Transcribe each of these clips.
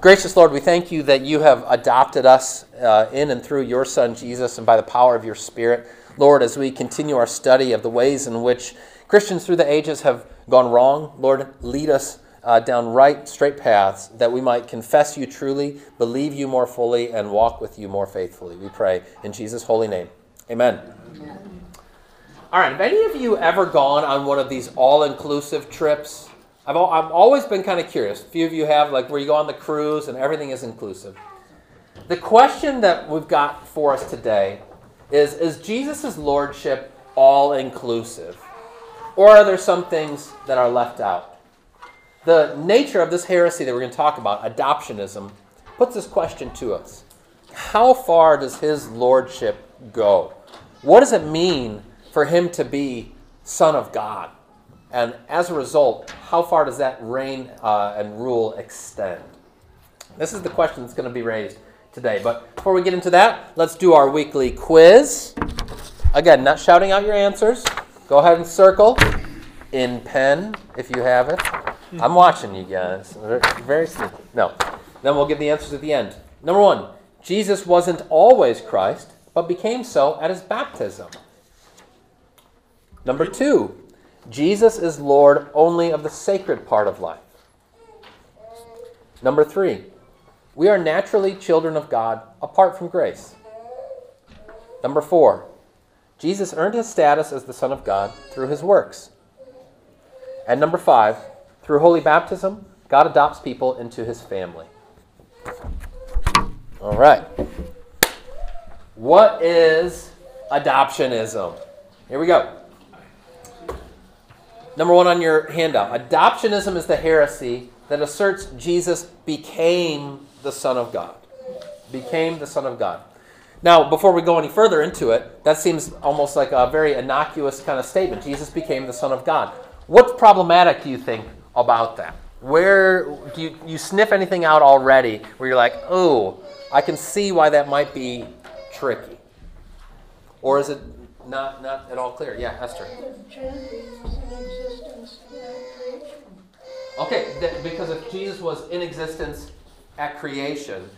Gracious Lord, we thank you that you have adopted us uh, in and through your Son Jesus and by the power of your Spirit. Lord, as we continue our study of the ways in which Christians through the ages have gone wrong, Lord, lead us uh, down right, straight paths that we might confess you truly, believe you more fully, and walk with you more faithfully. We pray in Jesus' holy name. Amen. Amen. All right, have any of you ever gone on one of these all inclusive trips? I've, I've always been kind of curious. A few of you have, like, where you go on the cruise and everything is inclusive. The question that we've got for us today is Is Jesus' lordship all inclusive? Or are there some things that are left out? The nature of this heresy that we're going to talk about, adoptionism, puts this question to us How far does his lordship go? What does it mean for him to be Son of God? And as a result, how far does that reign uh, and rule extend? This is the question that's going to be raised today. But before we get into that, let's do our weekly quiz. Again, not shouting out your answers. Go ahead and circle in pen if you have it. I'm watching you guys. Very sneaky. No. Then we'll give the answers at the end. Number one, Jesus wasn't always Christ, but became so at his baptism. Number two, Jesus is Lord only of the sacred part of life. Number three, we are naturally children of God apart from grace. Number four, Jesus earned his status as the Son of God through his works. And number five, through holy baptism, God adopts people into his family. All right. What is adoptionism? Here we go. Number one on your handout adoptionism is the heresy that asserts Jesus became the Son of God. Became the Son of God. Now, before we go any further into it, that seems almost like a very innocuous kind of statement. Jesus became the Son of God. What's problematic, do you think, about that? Where do you, you sniff anything out already where you're like, oh, I can see why that might be tricky? Or is it not, not at all clear? Yeah, Esther. Okay, th- because if Jesus was in existence at creation,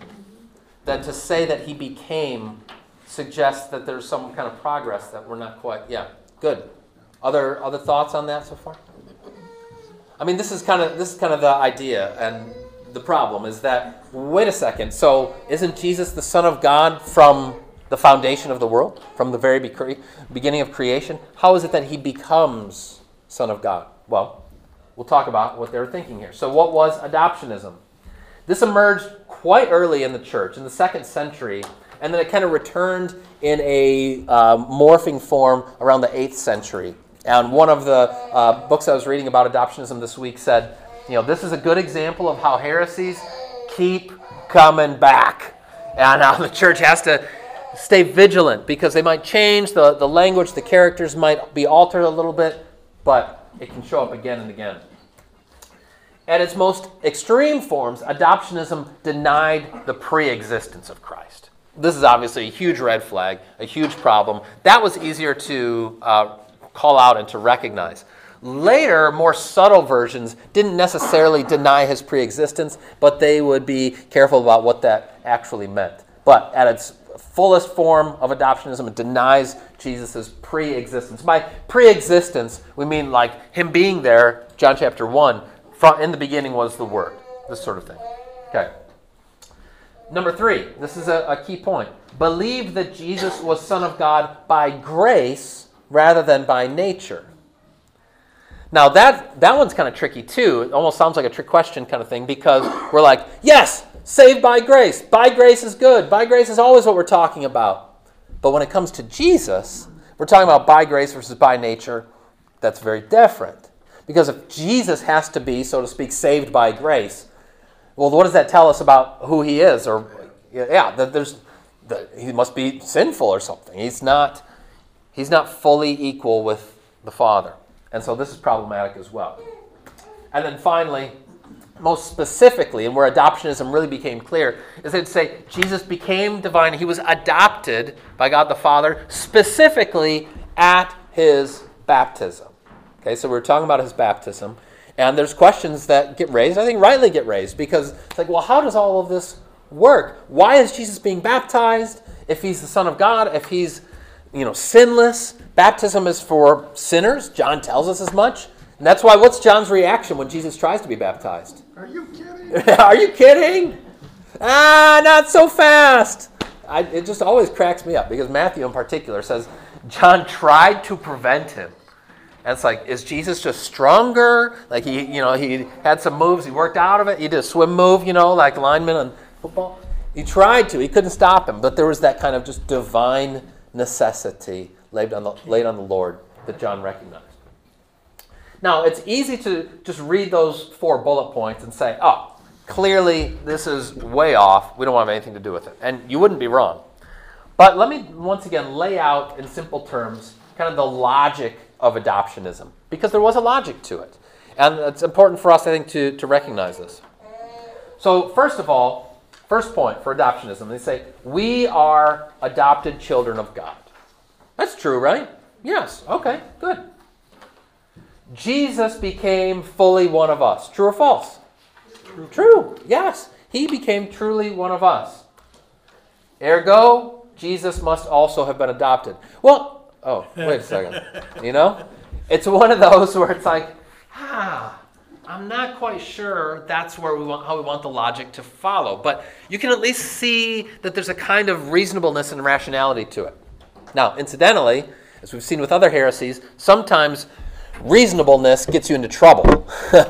then to say that he became suggests that there's some kind of progress that we're not quite. Yeah, good. Other other thoughts on that so far? I mean, this is kind of this is kind of the idea and the problem is that wait a second. So isn't Jesus the Son of God from the foundation of the world, from the very beginning of creation? How is it that he becomes Son of God? Well, we'll talk about what they were thinking here. So, what was adoptionism? This emerged quite early in the church, in the second century, and then it kind of returned in a uh, morphing form around the 8th century. And one of the uh, books I was reading about adoptionism this week said, you know, this is a good example of how heresies keep coming back. And how the church has to stay vigilant because they might change, the, the language, the characters might be altered a little bit, but it can show up again and again. At its most extreme forms, adoptionism denied the pre existence of Christ. This is obviously a huge red flag, a huge problem. That was easier to uh, call out and to recognize. Later, more subtle versions didn't necessarily deny his pre existence, but they would be careful about what that actually meant. But at its fullest form of adoptionism, it denies Jesus' pre existence. By pre existence, we mean like him being there, John chapter 1, from, in the beginning was the Word, this sort of thing. Okay. Number three, this is a, a key point. Believe that Jesus was Son of God by grace rather than by nature. Now that that one's kind of tricky too. It almost sounds like a trick question kind of thing because we're like, yes, saved by grace. By grace is good. By grace is always what we're talking about. But when it comes to Jesus, we're talking about by grace versus by nature. That's very different. Because if Jesus has to be, so to speak, saved by grace, well, what does that tell us about who he is? Or yeah, that there's that he must be sinful or something. He's not he's not fully equal with the Father. And so this is problematic as well. And then finally, most specifically, and where adoptionism really became clear, is they'd say Jesus became divine. He was adopted by God the Father specifically at his baptism. Okay, so we're talking about his baptism. And there's questions that get raised, I think rightly get raised, because it's like, well, how does all of this work? Why is Jesus being baptized if he's the Son of God, if he's you know, sinless? Baptism is for sinners. John tells us as much. And that's why what's John's reaction when Jesus tries to be baptized? Are you kidding? Are you kidding? Ah, not so fast. I, it just always cracks me up because Matthew, in particular, says John tried to prevent him. And it's like, is Jesus just stronger? Like he, you know, he had some moves, he worked out of it. He did a swim move, you know, like lineman on football. He tried to, he couldn't stop him, but there was that kind of just divine necessity laid on the, laid on the Lord that John recognized. Now, it's easy to just read those four bullet points and say, oh, clearly this is way off. We don't have anything to do with it. And you wouldn't be wrong. But let me once again lay out in simple terms kind of the logic of adoptionism, because there was a logic to it. And it's important for us, I think, to, to recognize this. So, first of all, first point for adoptionism, they say, we are adopted children of God. That's true, right? Yes. Okay, good. Jesus became fully one of us. True or false? True. True. Yes. He became truly one of us. Ergo, Jesus must also have been adopted. Well, oh, wait a second. You know? It's one of those where it's like, ah, I'm not quite sure that's where we want how we want the logic to follow. But you can at least see that there's a kind of reasonableness and rationality to it. Now, incidentally, as we've seen with other heresies, sometimes reasonableness gets you into trouble.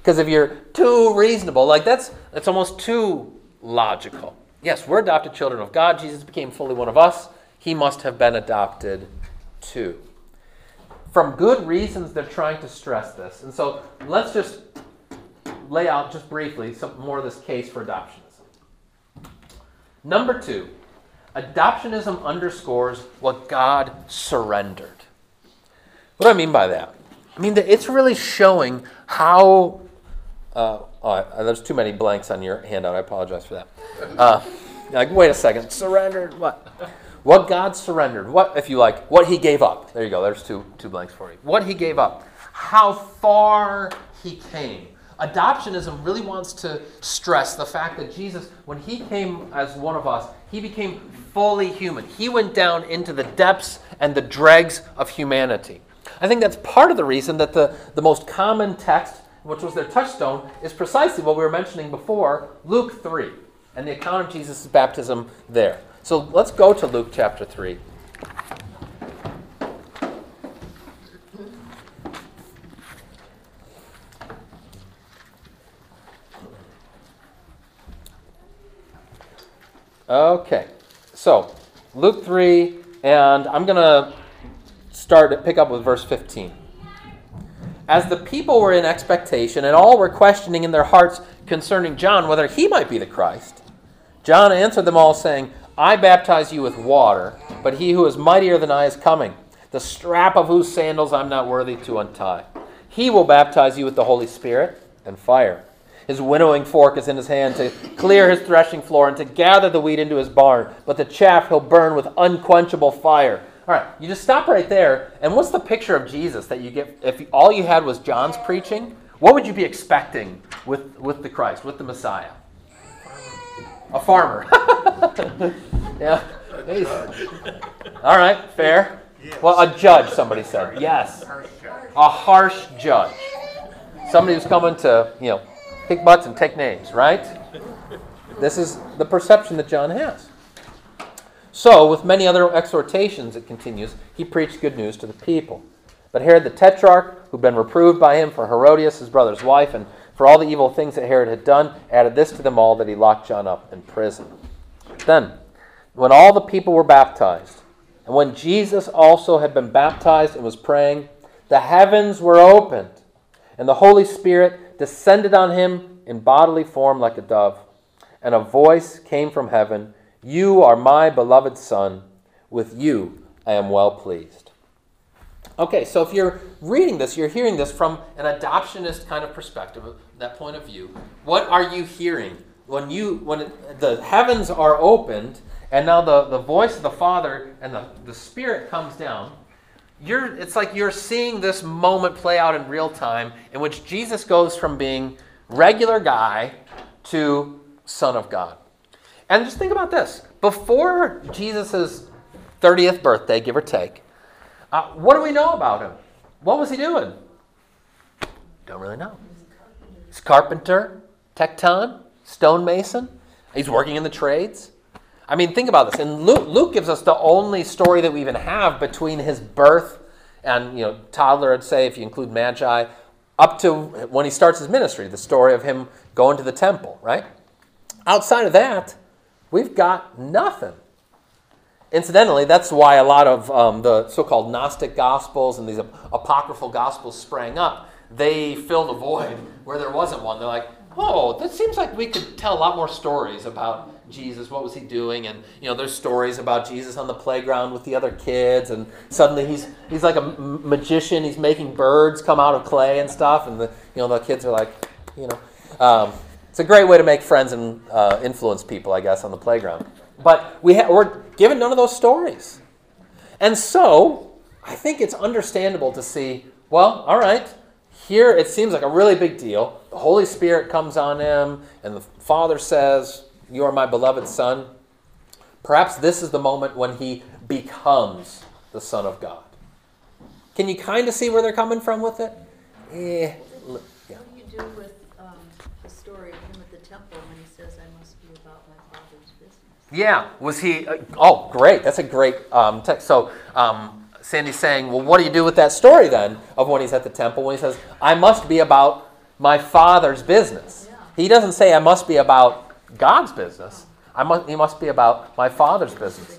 Because if you're too reasonable, like that's that's almost too logical. Yes, we're adopted children of God. Jesus became fully one of us. He must have been adopted too. From good reasons, they're trying to stress this. And so let's just lay out just briefly some more of this case for adoptionism. Number two, adoptionism underscores what God surrendered. What do I mean by that? I mean it's really showing how. Uh, oh, there's too many blanks on your handout. I apologize for that. Uh, like, wait a second. Surrendered what? What God surrendered. What, if you like, what He gave up. There you go. There's two two blanks for you. What He gave up. How far He came. Adoptionism really wants to stress the fact that Jesus, when He came as one of us, He became fully human. He went down into the depths and the dregs of humanity. I think that's part of the reason that the, the most common text, which was their touchstone, is precisely what we were mentioning before Luke 3 and the account of Jesus' baptism there. So let's go to Luke chapter 3. Okay, so Luke 3, and I'm going to start to pick up with verse 15. As the people were in expectation, and all were questioning in their hearts concerning John whether he might be the Christ, John answered them all, saying, I baptize you with water, but he who is mightier than I is coming, the strap of whose sandals I'm not worthy to untie. He will baptize you with the Holy Spirit and fire. His winnowing fork is in his hand to clear his threshing floor and to gather the wheat into his barn, but the chaff he'll burn with unquenchable fire. All right, you just stop right there. And what's the picture of Jesus that you get? If all you had was John's preaching, what would you be expecting with, with the Christ, with the Messiah? A farmer. yeah. All right, fair. Well, a judge, somebody said. Yes. A harsh judge. Somebody who's coming to, you know, kick butts and take names, right? This is the perception that John has. So, with many other exhortations, it continues, he preached good news to the people. But Herod the Tetrarch, who'd been reproved by him for Herodias, his brother's wife, and for all the evil things that Herod had done, added this to them all that he locked John up in prison. Then, when all the people were baptized, and when Jesus also had been baptized and was praying, the heavens were opened, and the Holy Spirit descended on him in bodily form like a dove. And a voice came from heaven you are my beloved Son. With you I am well pleased. Okay, so if you're reading this, you're hearing this from an adoptionist kind of perspective, that point of view. What are you hearing? When you when it, the heavens are opened and now the, the voice of the Father and the, the Spirit comes down, you're, it's like you're seeing this moment play out in real time in which Jesus goes from being regular guy to Son of God. And just think about this before Jesus' 30th birthday, give or take, uh, what do we know about him? What was he doing? Don't really know. He's carpenter, tekton, stonemason. He's working in the trades. I mean, think about this. And Luke, Luke gives us the only story that we even have between his birth and, you know, toddler, I'd say, if you include Magi, up to when he starts his ministry, the story of him going to the temple, right? Outside of that, we've got nothing. Incidentally, that's why a lot of um, the so called Gnostic Gospels and these apocryphal Gospels sprang up. They filled a void where there wasn't one. They're like, oh, that seems like we could tell a lot more stories about Jesus. What was he doing? And you know, there's stories about Jesus on the playground with the other kids, and suddenly he's he's like a magician. He's making birds come out of clay and stuff, and the you know the kids are like, you know, um, it's a great way to make friends and uh, influence people, I guess, on the playground. But we ha- we're given none of those stories, and so I think it's understandable to see. Well, all right, here it seems like a really big deal. The Holy Spirit comes on him, and the Father says, You are my beloved Son. Perhaps this is the moment when he becomes the Son of God. Can you kind of see where they're coming from with it? Eh, yeah. What do you do with um, the story of him at the temple when he says, I must be about my Father's business? Yeah. Was he? Uh, oh, great. That's a great um, text. So, um, Sandy's saying, well, what do you do with that story then of when he's at the temple when he says, I must be about my father's business? Yeah. He doesn't say, I must be about God's business. I must, he must be about my father's business.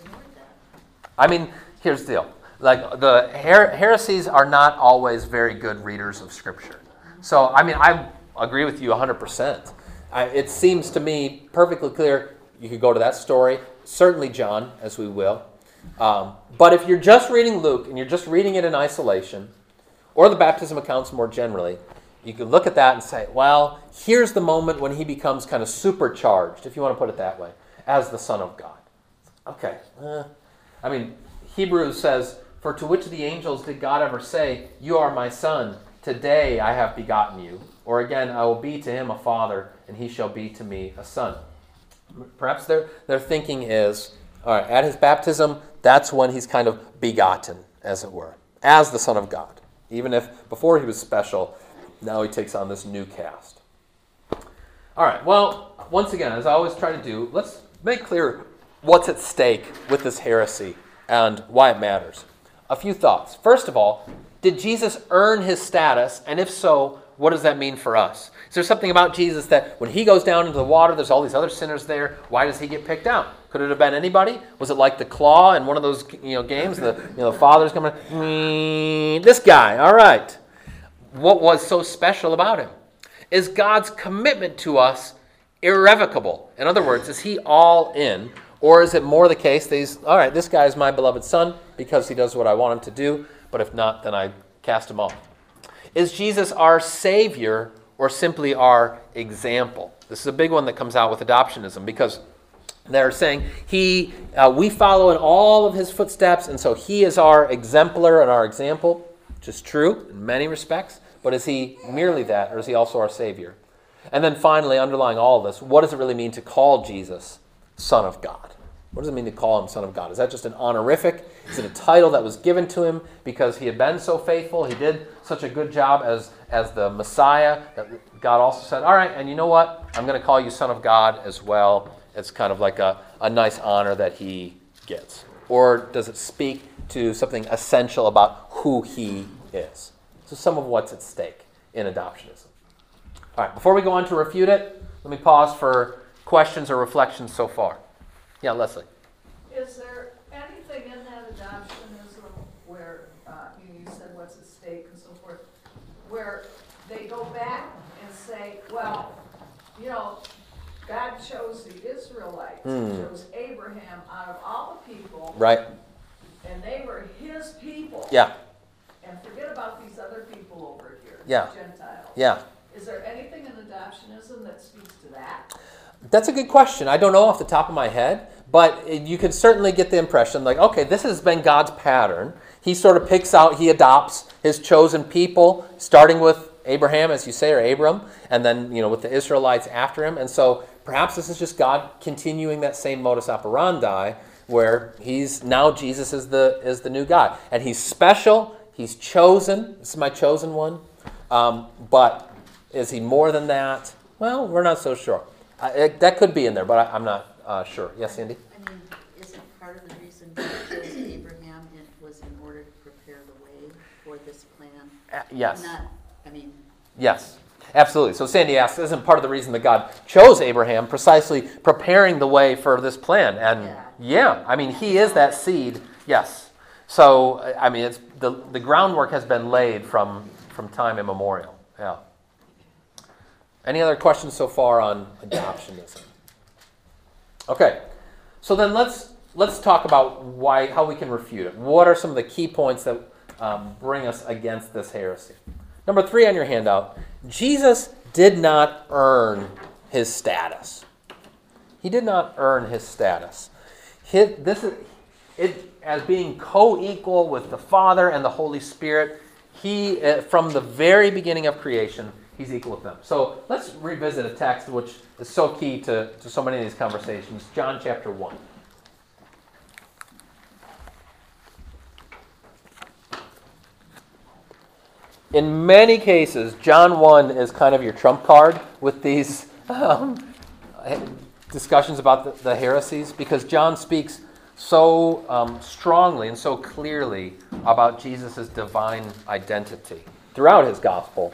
I mean, here's the deal. Like, the her- heresies are not always very good readers of Scripture. So, I mean, I agree with you 100%. I, it seems to me perfectly clear. You could go to that story, certainly John, as we will. Um, but if you're just reading Luke and you're just reading it in isolation, or the baptism accounts more generally, you can look at that and say, well, here's the moment when he becomes kind of supercharged, if you want to put it that way, as the Son of God. Okay. Uh, I mean, Hebrews says, For to which of the angels did God ever say, You are my Son, today I have begotten you? Or again, I will be to him a father, and he shall be to me a son. Perhaps their, their thinking is, all right, at his baptism, that's when he's kind of begotten, as it were, as the Son of God. Even if before he was special, now he takes on this new cast. All right, well, once again, as I always try to do, let's make clear what's at stake with this heresy and why it matters. A few thoughts. First of all, did Jesus earn his status? And if so, what does that mean for us? Is there something about Jesus that when he goes down into the water, there's all these other sinners there? Why does he get picked out? Could it have been anybody? Was it like the claw in one of those you know games? The you know the father's coming. This guy. All right. What was so special about him? Is God's commitment to us irrevocable? In other words, is he all in, or is it more the case that he's all right? This guy is my beloved son because he does what I want him to do. But if not, then I cast him off. Is Jesus our Savior or simply our example? This is a big one that comes out with adoptionism because they're saying he, uh, we follow in all of his footsteps, and so he is our exemplar and our example, which is true in many respects. But is he merely that, or is he also our Savior? And then finally, underlying all of this, what does it really mean to call Jesus Son of God? What does it mean to call him Son of God? Is that just an honorific? Is it a title that was given to him because he had been so faithful? He did such a good job as, as the Messiah that God also said, All right, and you know what? I'm going to call you Son of God as well. It's kind of like a, a nice honor that he gets. Or does it speak to something essential about who he is? So, some of what's at stake in adoptionism. All right, before we go on to refute it, let me pause for questions or reflections so far. Yeah, Leslie. Is there anything in that adoptionism where, uh, you, said what's at stake and so forth, where they go back and say, well, you know, God chose the Israelites, mm. chose Abraham out of all the people. Right. And they were his people. Yeah. And forget about these other people over here, yeah. Gentiles. Yeah. Is there anything in adoptionism that speaks to that? That's a good question. I don't know off the top of my head, but you can certainly get the impression like, okay, this has been God's pattern. He sort of picks out, he adopts his chosen people, starting with Abraham, as you say, or Abram, and then you know with the Israelites after him. And so perhaps this is just God continuing that same modus operandi, where he's now Jesus is the is the new God, and he's special. He's chosen. This is my chosen one. Um, but is he more than that? Well, we're not so sure. Uh, it, that could be in there, but I, am not uh, sure. Yes, Cindy. I mean, isn't part of the reason God chose Abraham it was in order to prepare the way for this plan? Uh, yes. Not, I mean, Yes, absolutely. So Sandy asks, isn't part of the reason that God chose Abraham precisely preparing the way for this plan? And Yeah. yeah, I mean, he is that seed. Yes. So I mean, it's the the groundwork has been laid from from time immemorial. Yeah. Any other questions so far on adoptionism? Okay. So then let's let's talk about why how we can refute it. What are some of the key points that um, bring us against this heresy? Number three on your handout Jesus did not earn his status. He did not earn his status. His, this is, it, as being co equal with the Father and the Holy Spirit, he, uh, from the very beginning of creation, he's equal with them. So let's revisit a text which is so key to, to so many of these conversations John chapter 1. in many cases, John 1 is kind of your trump card with these um, discussions about the, the, heresies because John speaks so um, strongly and so clearly about Jesus' divine identity throughout his gospel,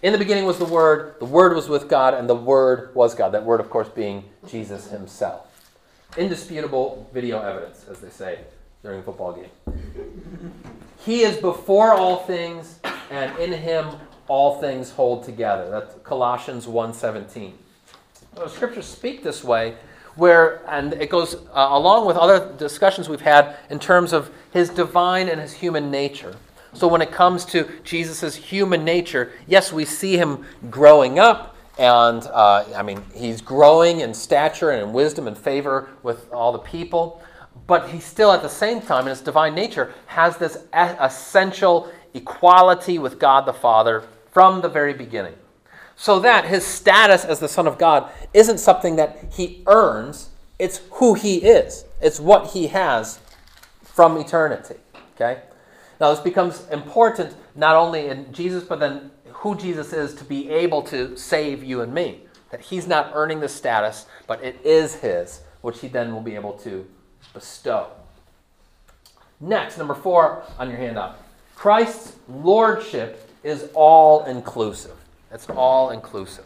In the beginning was the Word, the Word was with God, and the Word was God. That Word, of course, being Jesus himself. Indisputable video evidence, as they say during a football game. He is before all things, and in him all things hold together. That's Colossians 1.17. Well, scriptures speak this way, where, and it goes uh, along with other discussions we've had in terms of his divine and his human nature. So when it comes to Jesus' human nature, yes, we see him growing up, and uh, I mean, he's growing in stature and in wisdom and favor with all the people, but he still, at the same time, in his divine nature, has this essential equality with God the Father from the very beginning. So that his status as the Son of God isn't something that he earns, it's who he is. It's what he has from eternity. Okay? Now, this becomes important not only in Jesus, but then who Jesus is to be able to save you and me. That he's not earning the status, but it is his, which he then will be able to bestow. Next, number four on your handout Christ's lordship is all inclusive. It's all inclusive.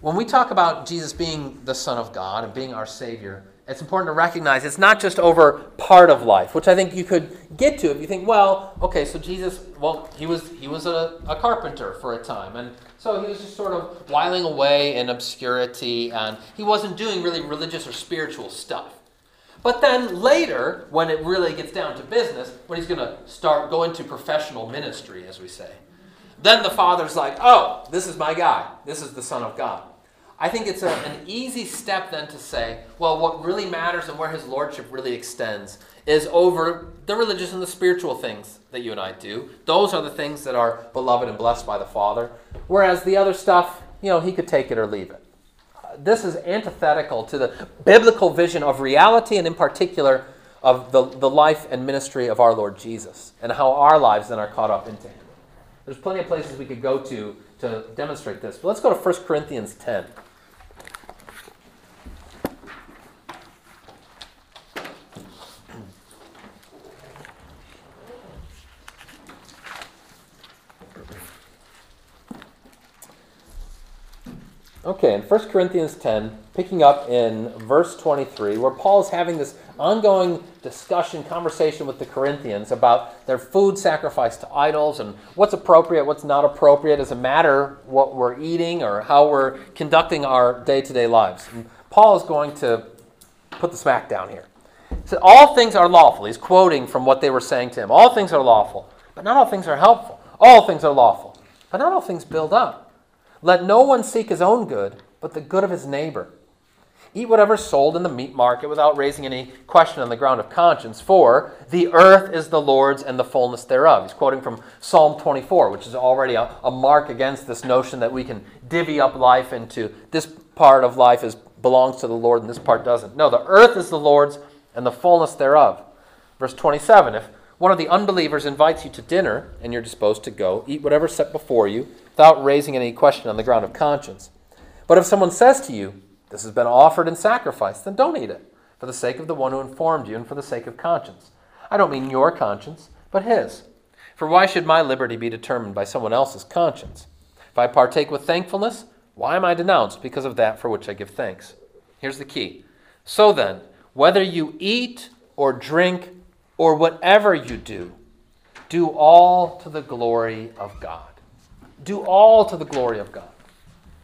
When we talk about Jesus being the Son of God and being our Savior, it's important to recognize it's not just over part of life, which I think you could get to if you think, well, okay, so Jesus, well, he was he was a, a carpenter for a time, and so he was just sort of whiling away in obscurity, and he wasn't doing really religious or spiritual stuff. But then later, when it really gets down to business, when he's going to start going to professional ministry, as we say, then the father's like, oh, this is my guy. This is the Son of God. I think it's a, an easy step then to say, well, what really matters and where his lordship really extends is over the religious and the spiritual things that you and I do. Those are the things that are beloved and blessed by the Father. Whereas the other stuff, you know, he could take it or leave it uh, this is antithetical to the biblical vision of reality and, in particular, of the, the life and ministry of our Lord Jesus and how our lives then are caught up into Him. There's plenty of places we could go to to demonstrate this, but let's go to 1 Corinthians 10. Okay, in 1 Corinthians 10, picking up in verse 23, where Paul is having this ongoing discussion, conversation with the Corinthians about their food sacrificed to idols and what's appropriate, what's not appropriate. Does it matter what we're eating or how we're conducting our day to day lives? And Paul is going to put the smack down here. He said, All things are lawful. He's quoting from what they were saying to him. All things are lawful, but not all things are helpful. All things are lawful, but not all things build up. Let no one seek his own good, but the good of his neighbor. Eat whatever is sold in the meat market without raising any question on the ground of conscience, for the earth is the Lord's and the fullness thereof. He's quoting from Psalm 24, which is already a, a mark against this notion that we can divvy up life into this part of life is belongs to the Lord and this part doesn't. No, the earth is the Lord's and the fullness thereof. Verse 27 If one of the unbelievers invites you to dinner and you're disposed to go, eat whatever set before you without raising any question on the ground of conscience. But if someone says to you, This has been offered in sacrifice, then don't eat it, for the sake of the one who informed you and for the sake of conscience. I don't mean your conscience, but his. For why should my liberty be determined by someone else's conscience? If I partake with thankfulness, why am I denounced because of that for which I give thanks? Here's the key. So then, whether you eat or drink or whatever you do, do all to the glory of God. Do all to the glory of God.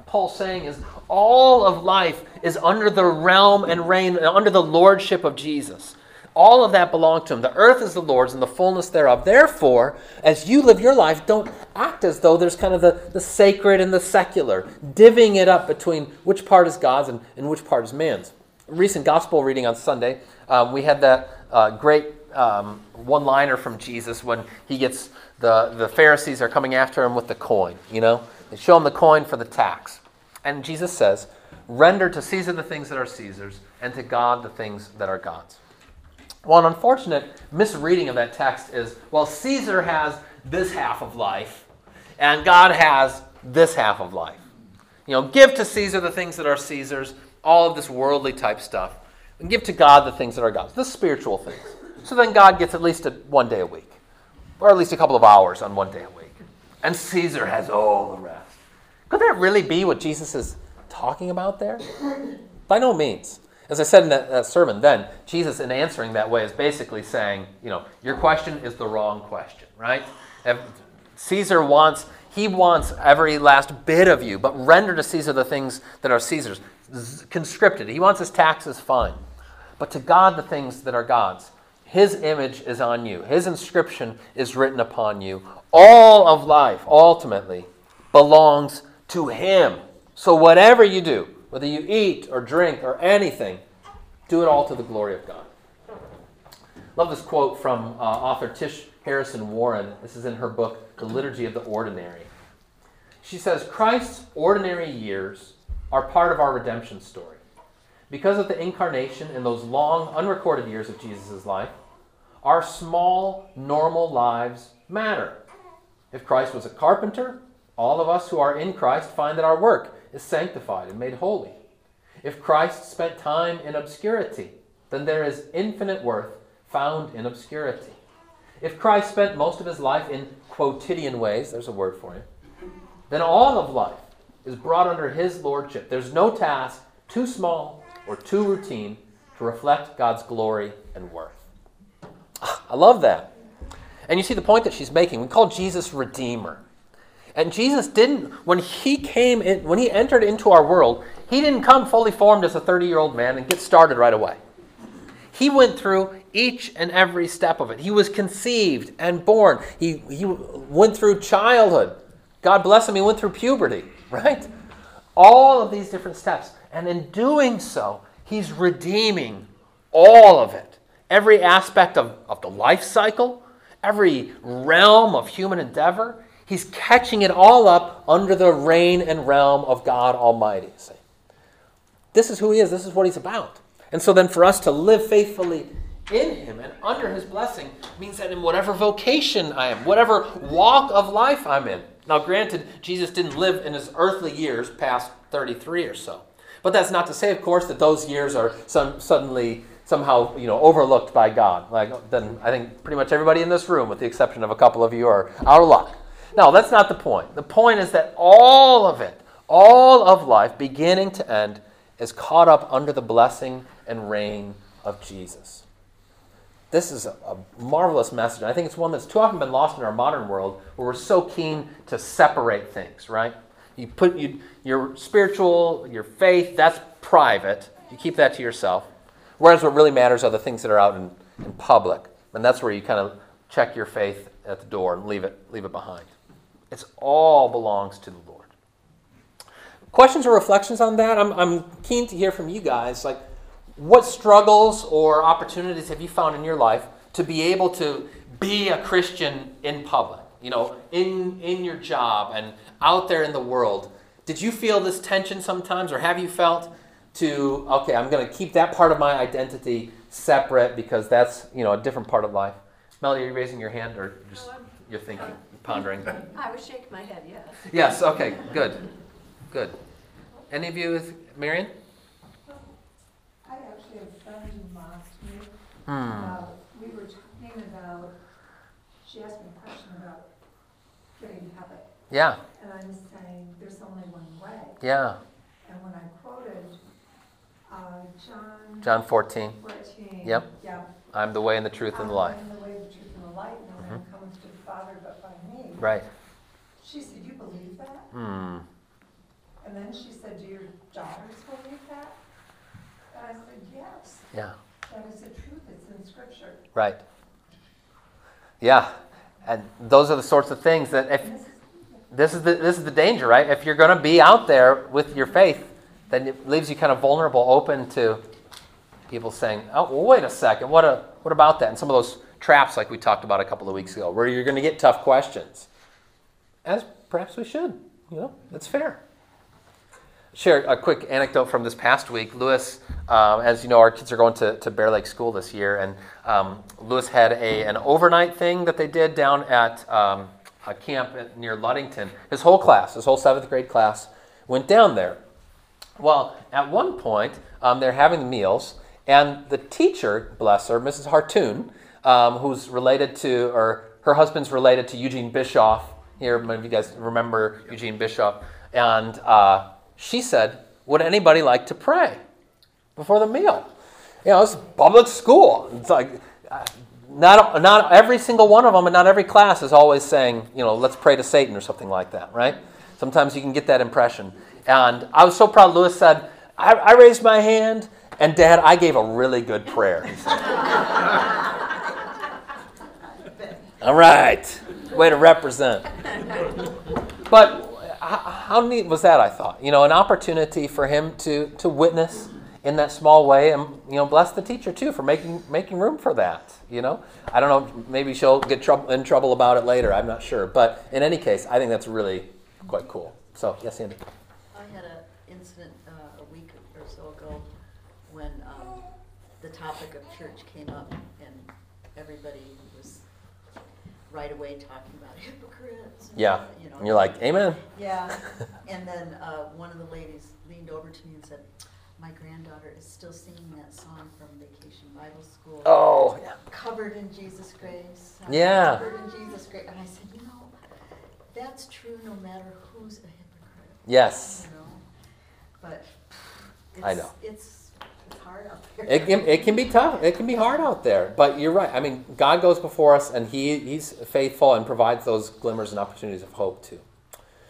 Paul's saying is all of life is under the realm and reign, under the lordship of Jesus. All of that belongs to him. The earth is the Lord's and the fullness thereof. Therefore, as you live your life, don't act as though there's kind of the, the sacred and the secular, divvying it up between which part is God's and, and which part is man's. Recent gospel reading on Sunday, um, we had that uh, great um, one liner from Jesus when he gets the, the Pharisees are coming after him with the coin, you know? They show him the coin for the tax. And Jesus says, Render to Caesar the things that are Caesar's, and to God the things that are God's. Well, an unfortunate misreading of that text is well, Caesar has this half of life, and God has this half of life. You know, give to Caesar the things that are Caesar's, all of this worldly type stuff, and give to God the things that are God's, the spiritual things. So then God gets at least a, one day a week, or at least a couple of hours on one day a week. And Caesar has all the rest. Could that really be what Jesus is talking about there? By no means. As I said in that, that, sermon then, Jesus, in answering that way, is basically saying, you know, your question is the wrong question, right? If Caesar wants, he wants every last bit of you, but render to Caesar the things that are Caesar's. Conscripted. He wants his taxes fine. But to God, the things that are God's. His image is on you, His inscription is written upon you. All of life, ultimately, belongs to Him. So whatever you do, whether you eat or drink or anything, do it all to the glory of God. Love this quote from uh, author Tish Harrison Warren. This is in her book, The Liturgy of the Ordinary. She says, Christ's ordinary years are part of our redemption story. Because of the incarnation in those long, unrecorded years of Jesus' life, our small, normal lives matter. If Christ was a carpenter, all of us who are in Christ find that our work is sanctified and made holy. If Christ spent time in obscurity, then there is infinite worth found in obscurity. If Christ spent most of his life in quotidian ways, there's a word for you, then all of life is brought under his lordship. There's no task too small or too routine to reflect God's glory and worth. I love that. And you see the point that she's making. We call Jesus Redeemer. And Jesus didn't, when he came in, when he entered into our world, he didn't come fully formed as a 30 year old man and get started right away. He went through each and every step of it. He was conceived and born. He, he went through childhood. God bless him, he went through puberty, right? All of these different steps. And in doing so, he's redeeming all of it. Every aspect of, of the life cycle, every realm of human endeavor, He's catching it all up under the reign and realm of God Almighty. See? This is who He is, this is what He's about. And so then for us to live faithfully in Him and under His blessing means that in whatever vocation I am, whatever walk of life I'm in. Now, granted, Jesus didn't live in His earthly years past 33 or so. But that's not to say, of course, that those years are some, suddenly somehow you know overlooked by God. Like then I think pretty much everybody in this room, with the exception of a couple of you, are out of luck. No, that's not the point. The point is that all of it, all of life, beginning to end, is caught up under the blessing and reign of Jesus. this is a, a marvelous message. I think it's one that's too often been lost in our modern world where we're so keen to separate things, right? You put you, your spiritual, your faith, that's private. You keep that to yourself. Whereas what really matters are the things that are out in, in public. And that's where you kind of check your faith at the door and leave it, leave it behind. It's all belongs to the Lord. Questions or reflections on that? I'm, I'm keen to hear from you guys. Like, what struggles or opportunities have you found in your life to be able to be a Christian in public? You know, in, in your job and out there in the world. Did you feel this tension sometimes, or have you felt to, okay, I'm going to keep that part of my identity separate because that's, you know, a different part of life? Melody, are you raising your hand or just No, I'm- you're thinking, pondering? I was shaking my head, yes. Yes, okay, good. Good. Any of you with Marion? I actually have friends who lost me. Hmm. about- We were talking about, she asked me a question about to heaven. Yeah, And I'm saying, there's only one way. yeah. And when I quoted uh, John John 14. 14. Yep. Yeah. I'm the way and the truth and the life. I am the way, the truth, and the light. No man comes to the Father but by me. Right. She said, you believe that? Hmm. And then she said, do your daughters believe that? And I said, yes. Yeah. That is the truth. It's in Scripture. Right. Yeah. And those are the sorts of things that if this is the this is the danger, right? If you're going to be out there with your faith, then it leaves you kind of vulnerable, open to people saying, "Oh, well, wait a second. What a what about that?" And some of those traps, like we talked about a couple of weeks ago, where you're going to get tough questions, as perhaps we should. You know, it's fair. Share a quick anecdote from this past week. Lewis, um, as you know, our kids are going to, to Bear Lake School this year, and um, Lewis had a, an overnight thing that they did down at um, a camp at, near Ludington. His whole class, his whole seventh grade class, went down there. Well, at one point, um, they're having the meals, and the teacher, bless her, Mrs. Hartoon, um, who's related to, or her husband's related to Eugene Bischoff. Here, many of you guys remember Eugene Bischoff. And uh, she said, Would anybody like to pray before the meal? You know, it's public school. It's like, uh, not, not every single one of them and not every class is always saying, you know, let's pray to Satan or something like that, right? Sometimes you can get that impression. And I was so proud. Lewis said, I, I raised my hand, and Dad, I gave a really good prayer. All right. Way to represent. But how neat was that, I thought? You know, an opportunity for him to, to witness in that small way and, you know, bless the teacher too for making, making room for that, you know? I don't know, maybe she'll get trouble, in trouble about it later, I'm not sure. But in any case, I think that's really quite cool. So, yes, Andy. I had an incident uh, a week or so ago when um, the topic of church came up and everybody was right away talking about hypocrites. Yeah. You know. And you're like, Amen. Yeah, and then uh, one of the ladies leaned over to me and said, my granddaughter is still singing that song from Vacation Bible School. Oh, yeah. Covered in Jesus' grace. I'm Yeah. Covered in Jesus' grace. And I said, you know, that's true no matter who's a hypocrite. Yes. You know, but I know. it's, It can, it can be tough. It can be hard out there. But you're right. I mean, God goes before us and he, He's faithful and provides those glimmers and opportunities of hope too.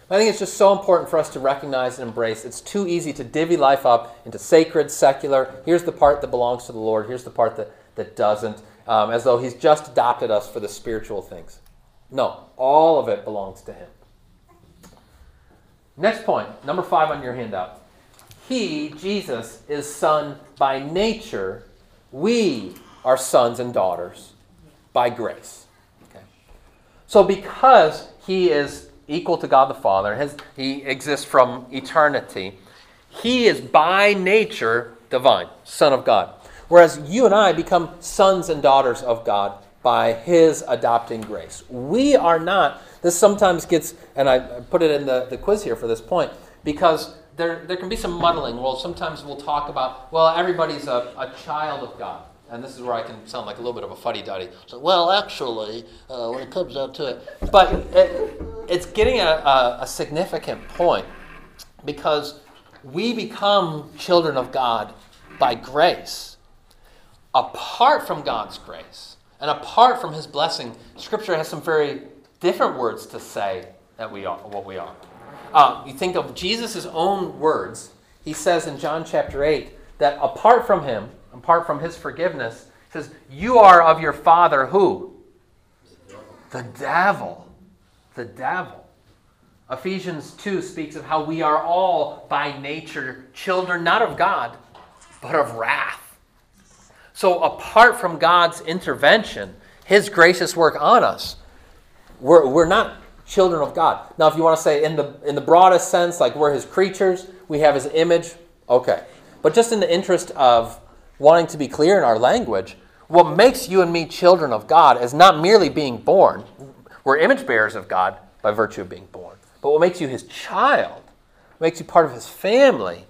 I think it's just so important for us to recognize and embrace. It's too easy to divvy life up into sacred, secular. Here's the part that belongs to the Lord. Here's the part that, that doesn't. Um, as though He's just adopted us for the spiritual things. No, all of it belongs to Him. Next point, number five on your handout. He, Jesus, is son by nature. We are sons and daughters by grace. Okay. So, because he is equal to God the Father, he exists from eternity, he is by nature divine, Son of God. Whereas you and I become sons and daughters of God by his adopting grace. We are not. This sometimes gets, and I put it in the, the quiz here for this point, because there, there can be some muddling. Well, sometimes we'll talk about, well, everybody's a, a child of God. And this is where I can sound like a little bit of a fuddy duddy. So, well, actually, uh, when it comes down to it. But it, it's getting a, a, a significant point because we become children of God by grace. apart from God's grace and apart from his blessing, Scripture has some very different words to say that we are what we are. Uh, you think of Jesus' own words. He says in John chapter 8 that apart from him, apart from his forgiveness, he says, You are of your father who? The devil. The devil. Ephesians 2 speaks of how we are all by nature children not of God, but of wrath. So, apart from God's intervention, His gracious work on us, we're, we're not children of God. Now, if you want to say in the, in the broadest sense, like we're His creatures, we have His image, okay. But just in the interest of wanting to be clear in our language, what makes you and me children of God is not merely being born. We're image bearers of God by virtue of being born. But what makes you his child, makes you part of his family,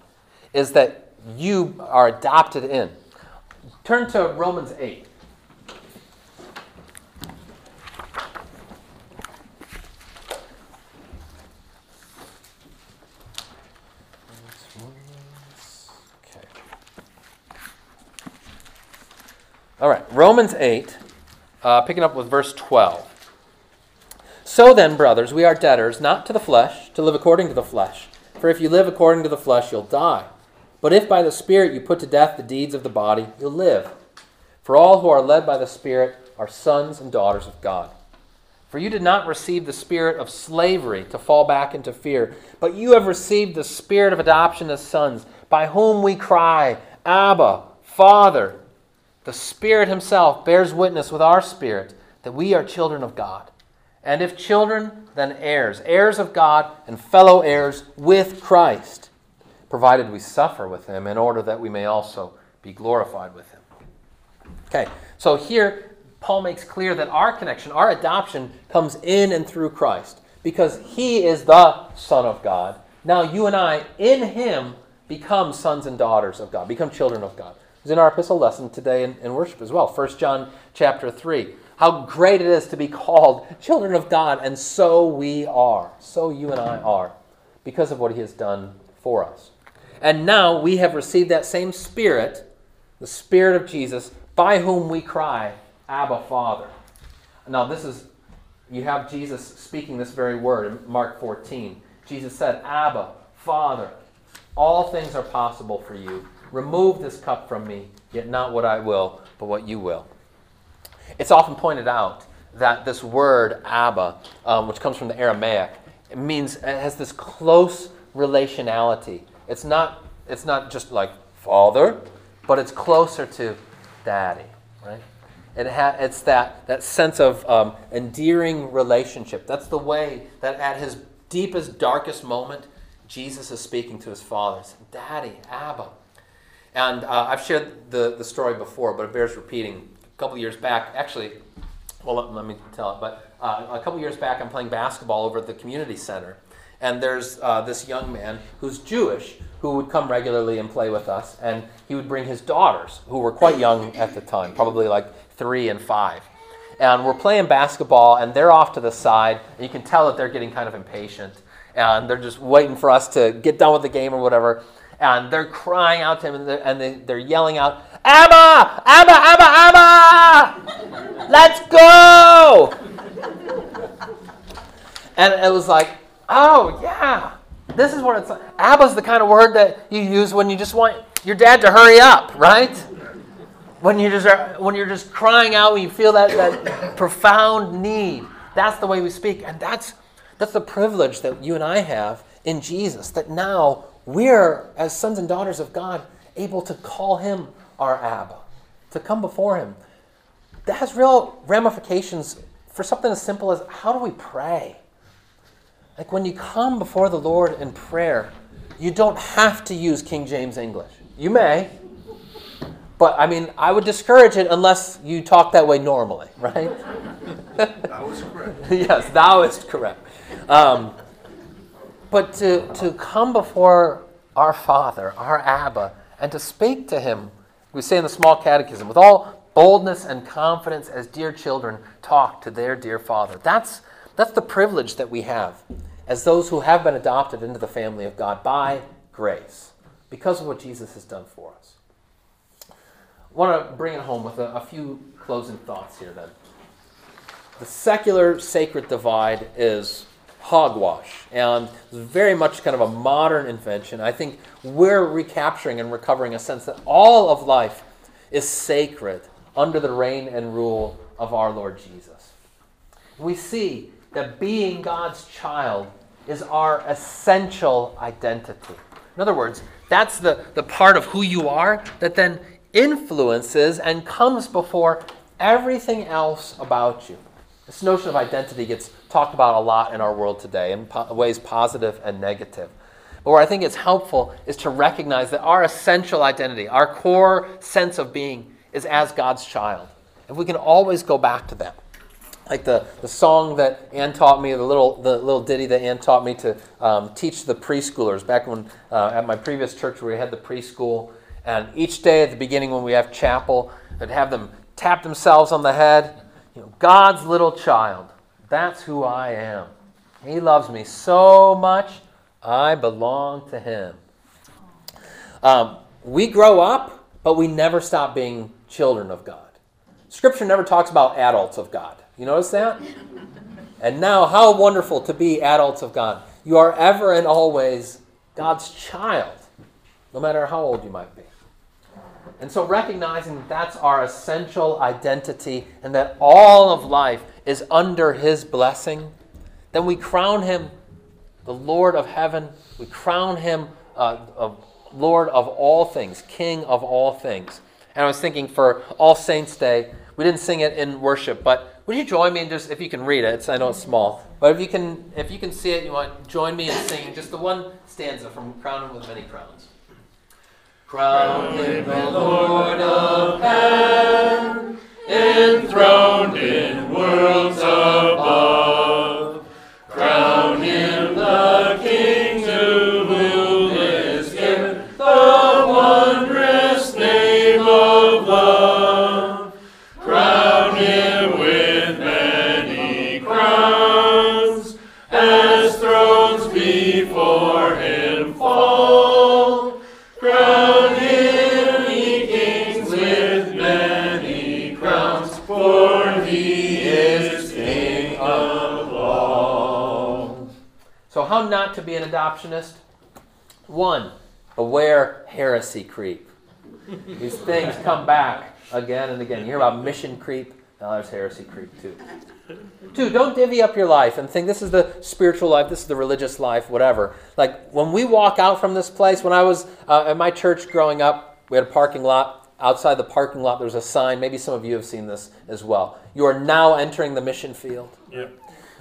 is that you are adopted in. Turn to Romans 8. Okay. All right, Romans 8, uh, picking up with verse 12. So then, brothers, we are debtors, not to the flesh, to live according to the flesh. For if you live according to the flesh, you'll die. But if by the Spirit you put to death the deeds of the body, you'll live. For all who are led by the Spirit are sons and daughters of God. For you did not receive the spirit of slavery to fall back into fear, but you have received the spirit of adoption as sons, by whom we cry, Abba, Father. The Spirit Himself bears witness with our spirit that we are children of God. And if children, then heirs, heirs of God and fellow heirs with Christ, provided we suffer with Him in order that we may also be glorified with Him. Okay, so here Paul makes clear that our connection, our adoption, comes in and through Christ because He is the Son of God. Now you and I, in Him, become sons and daughters of God, become children of God. It's in our epistle lesson today in, in worship as well. 1 John chapter 3. How great it is to be called children of God, and so we are. So you and I are, because of what He has done for us. And now we have received that same Spirit, the Spirit of Jesus, by whom we cry, Abba, Father. Now, this is, you have Jesus speaking this very word in Mark 14. Jesus said, Abba, Father, all things are possible for you. Remove this cup from me, yet not what I will, but what you will. It's often pointed out that this word, Abba, um, which comes from the Aramaic, it means it has this close relationality. It's not, it's not just like father, but it's closer to daddy, right? It ha- it's that, that sense of um, endearing relationship. That's the way that at his deepest, darkest moment, Jesus is speaking to his father. Daddy, Abba. And uh, I've shared the, the story before, but it bears repeating. A couple years back, actually, well, let, let me tell it, but uh, a couple years back, I'm playing basketball over at the community center. And there's uh, this young man who's Jewish who would come regularly and play with us. And he would bring his daughters, who were quite young at the time, probably like three and five. And we're playing basketball, and they're off to the side. And you can tell that they're getting kind of impatient. And they're just waiting for us to get done with the game or whatever. And they're crying out to him, and they're, and they, they're yelling out, Abba! Abba! Abba! Abba! Let's go! And it was like, oh, yeah. This is what it's like. Abba's the kind of word that you use when you just want your dad to hurry up, right? When you just when you're just crying out, when you feel that, that profound need. That's the way we speak. And that's that's the privilege that you and I have in Jesus. That now we're, as sons and daughters of God, able to call him our Abba, to come before him. That has real ramifications for something as simple as how do we pray? Like when you come before the Lord in prayer, you don't have to use King James English. You may, but I mean, I would discourage it unless you talk that way normally, right? That was correct. yes, thou is correct. Um, but to, to come before our Father, our Abba, and to speak to Him, we say in the small catechism, with all boldness and confidence as dear children talk to their dear Father. That's, that's the privilege that we have as those who have been adopted into the family of God by grace, because of what Jesus has done for us. I want to bring it home with a, a few closing thoughts here then. The secular sacred divide is hogwash and very much kind of a modern invention. I think we're recapturing and recovering a sense that all of life is sacred under the reign and rule of our Lord Jesus. We see that being God's child is our essential identity. In other words, that's the, the part of who you are that then influences and comes before everything else about you. This notion of identity gets talked about a lot in our world today in po- ways positive and negative. But where I think it's helpful is to recognize that our essential identity, our core sense of being, is as God's child. If we can always go back to that like the, the song that Ann taught me, the little, the little ditty that Ann taught me to um, teach the preschoolers back when uh, at my previous church where we had the preschool. And each day at the beginning when we have chapel, I'd have them tap themselves on the head. You know, God's little child. That's who I am. He loves me so much, I belong to Him. Um, we grow up, but we never stop being children of God. Scripture never talks about adults of God. You notice that? And now, how wonderful to be adults of God. You are ever and always God's child, no matter how old you might be. And so, recognizing that that's our essential identity and that all of life is under His blessing, then we crown Him the Lord of heaven. We crown Him uh, Lord of all things, King of all things. And I was thinking for All Saints' Day, we didn't sing it in worship, but would you join me in just if you can read it? It's, I know it's small, but if you can if you can see it, you want join me in singing just the one stanza from "Crown Him with Many Crowns." Crown him the Lord of heaven, enthroned in worlds above. Not to be an adoptionist? One, beware heresy creep. These things come back again and again. You hear about mission creep, now there's heresy creep too. Two, don't divvy up your life and think this is the spiritual life, this is the religious life, whatever. Like when we walk out from this place, when I was uh, at my church growing up, we had a parking lot. Outside the parking lot, there was a sign. Maybe some of you have seen this as well. You are now entering the mission field. Yep.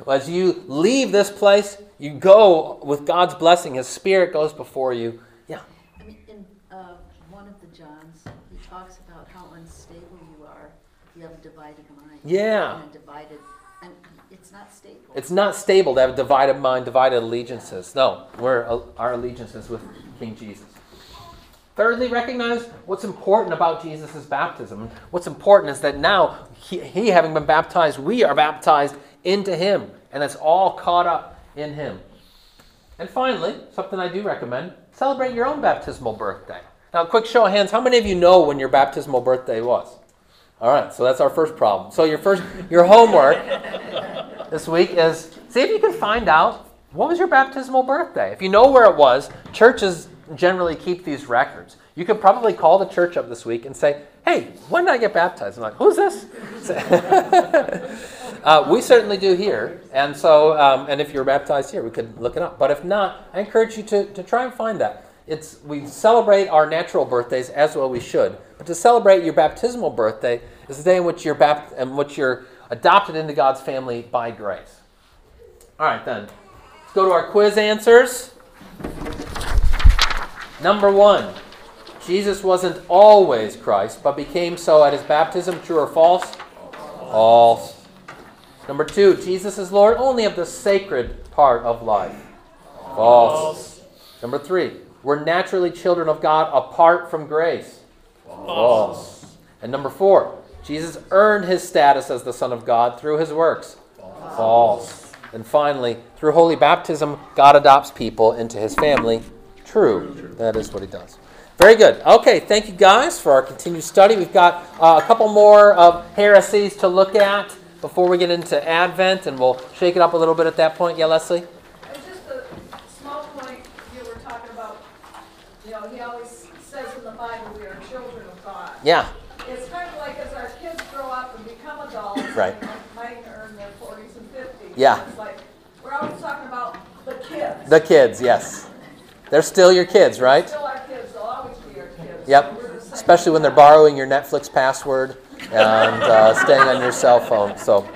As you leave this place, you go with God's blessing. His Spirit goes before you. Yeah. I mean, in uh, one of the Johns, he talks about how unstable you are. You have a divided mind. Yeah. And divided, and it's not stable. It's not stable to have a divided mind, divided allegiances. No, we're, our allegiance is with King Jesus. Thirdly, recognize what's important about Jesus' baptism. What's important is that now, he, he having been baptized, we are baptized into him, and it's all caught up in him. And finally, something I do recommend celebrate your own baptismal birthday. Now, quick show of hands how many of you know when your baptismal birthday was? All right, so that's our first problem. So, your first, your homework this week is see if you can find out what was your baptismal birthday. If you know where it was, churches generally keep these records. You could probably call the church up this week and say, "Hey, when did I get baptized?" I'm like, "Who's this?" uh, we certainly do here, and so um, and if you're baptized here, we could look it up. But if not, I encourage you to, to try and find that. It's we celebrate our natural birthdays as well we should, but to celebrate your baptismal birthday is the day in which you're bapt- in which you're adopted into God's family by grace. All right, then. Let's go to our quiz answers. Number one Jesus wasn't always Christ, but became so at his baptism. True or false? False. Number two Jesus is Lord only of the sacred part of life. False. Number three we're naturally children of God apart from grace. False. And number four Jesus earned his status as the Son of God through his works. False. And finally, through holy baptism, God adopts people into his family. True. That is what he does. Very good. Okay, thank you guys for our continued study. We've got uh, a couple more of heresies to look at before we get into Advent, and we'll shake it up a little bit at that point. Yeah, Leslie? It's just a small point, you were talking about, you know, he always says in the Bible, we are children of God. Yeah, It's kind of like as our kids grow up and become adults. Right. and Might earn their forties and fifties. Yeah. It's like, we're always talking about the kids. the kids, yes. They're still your kids, right? Still our kids, they'll always be our kids. Yep. Especially when they're borrowing your Netflix password and uh, staying on your cell phone. So.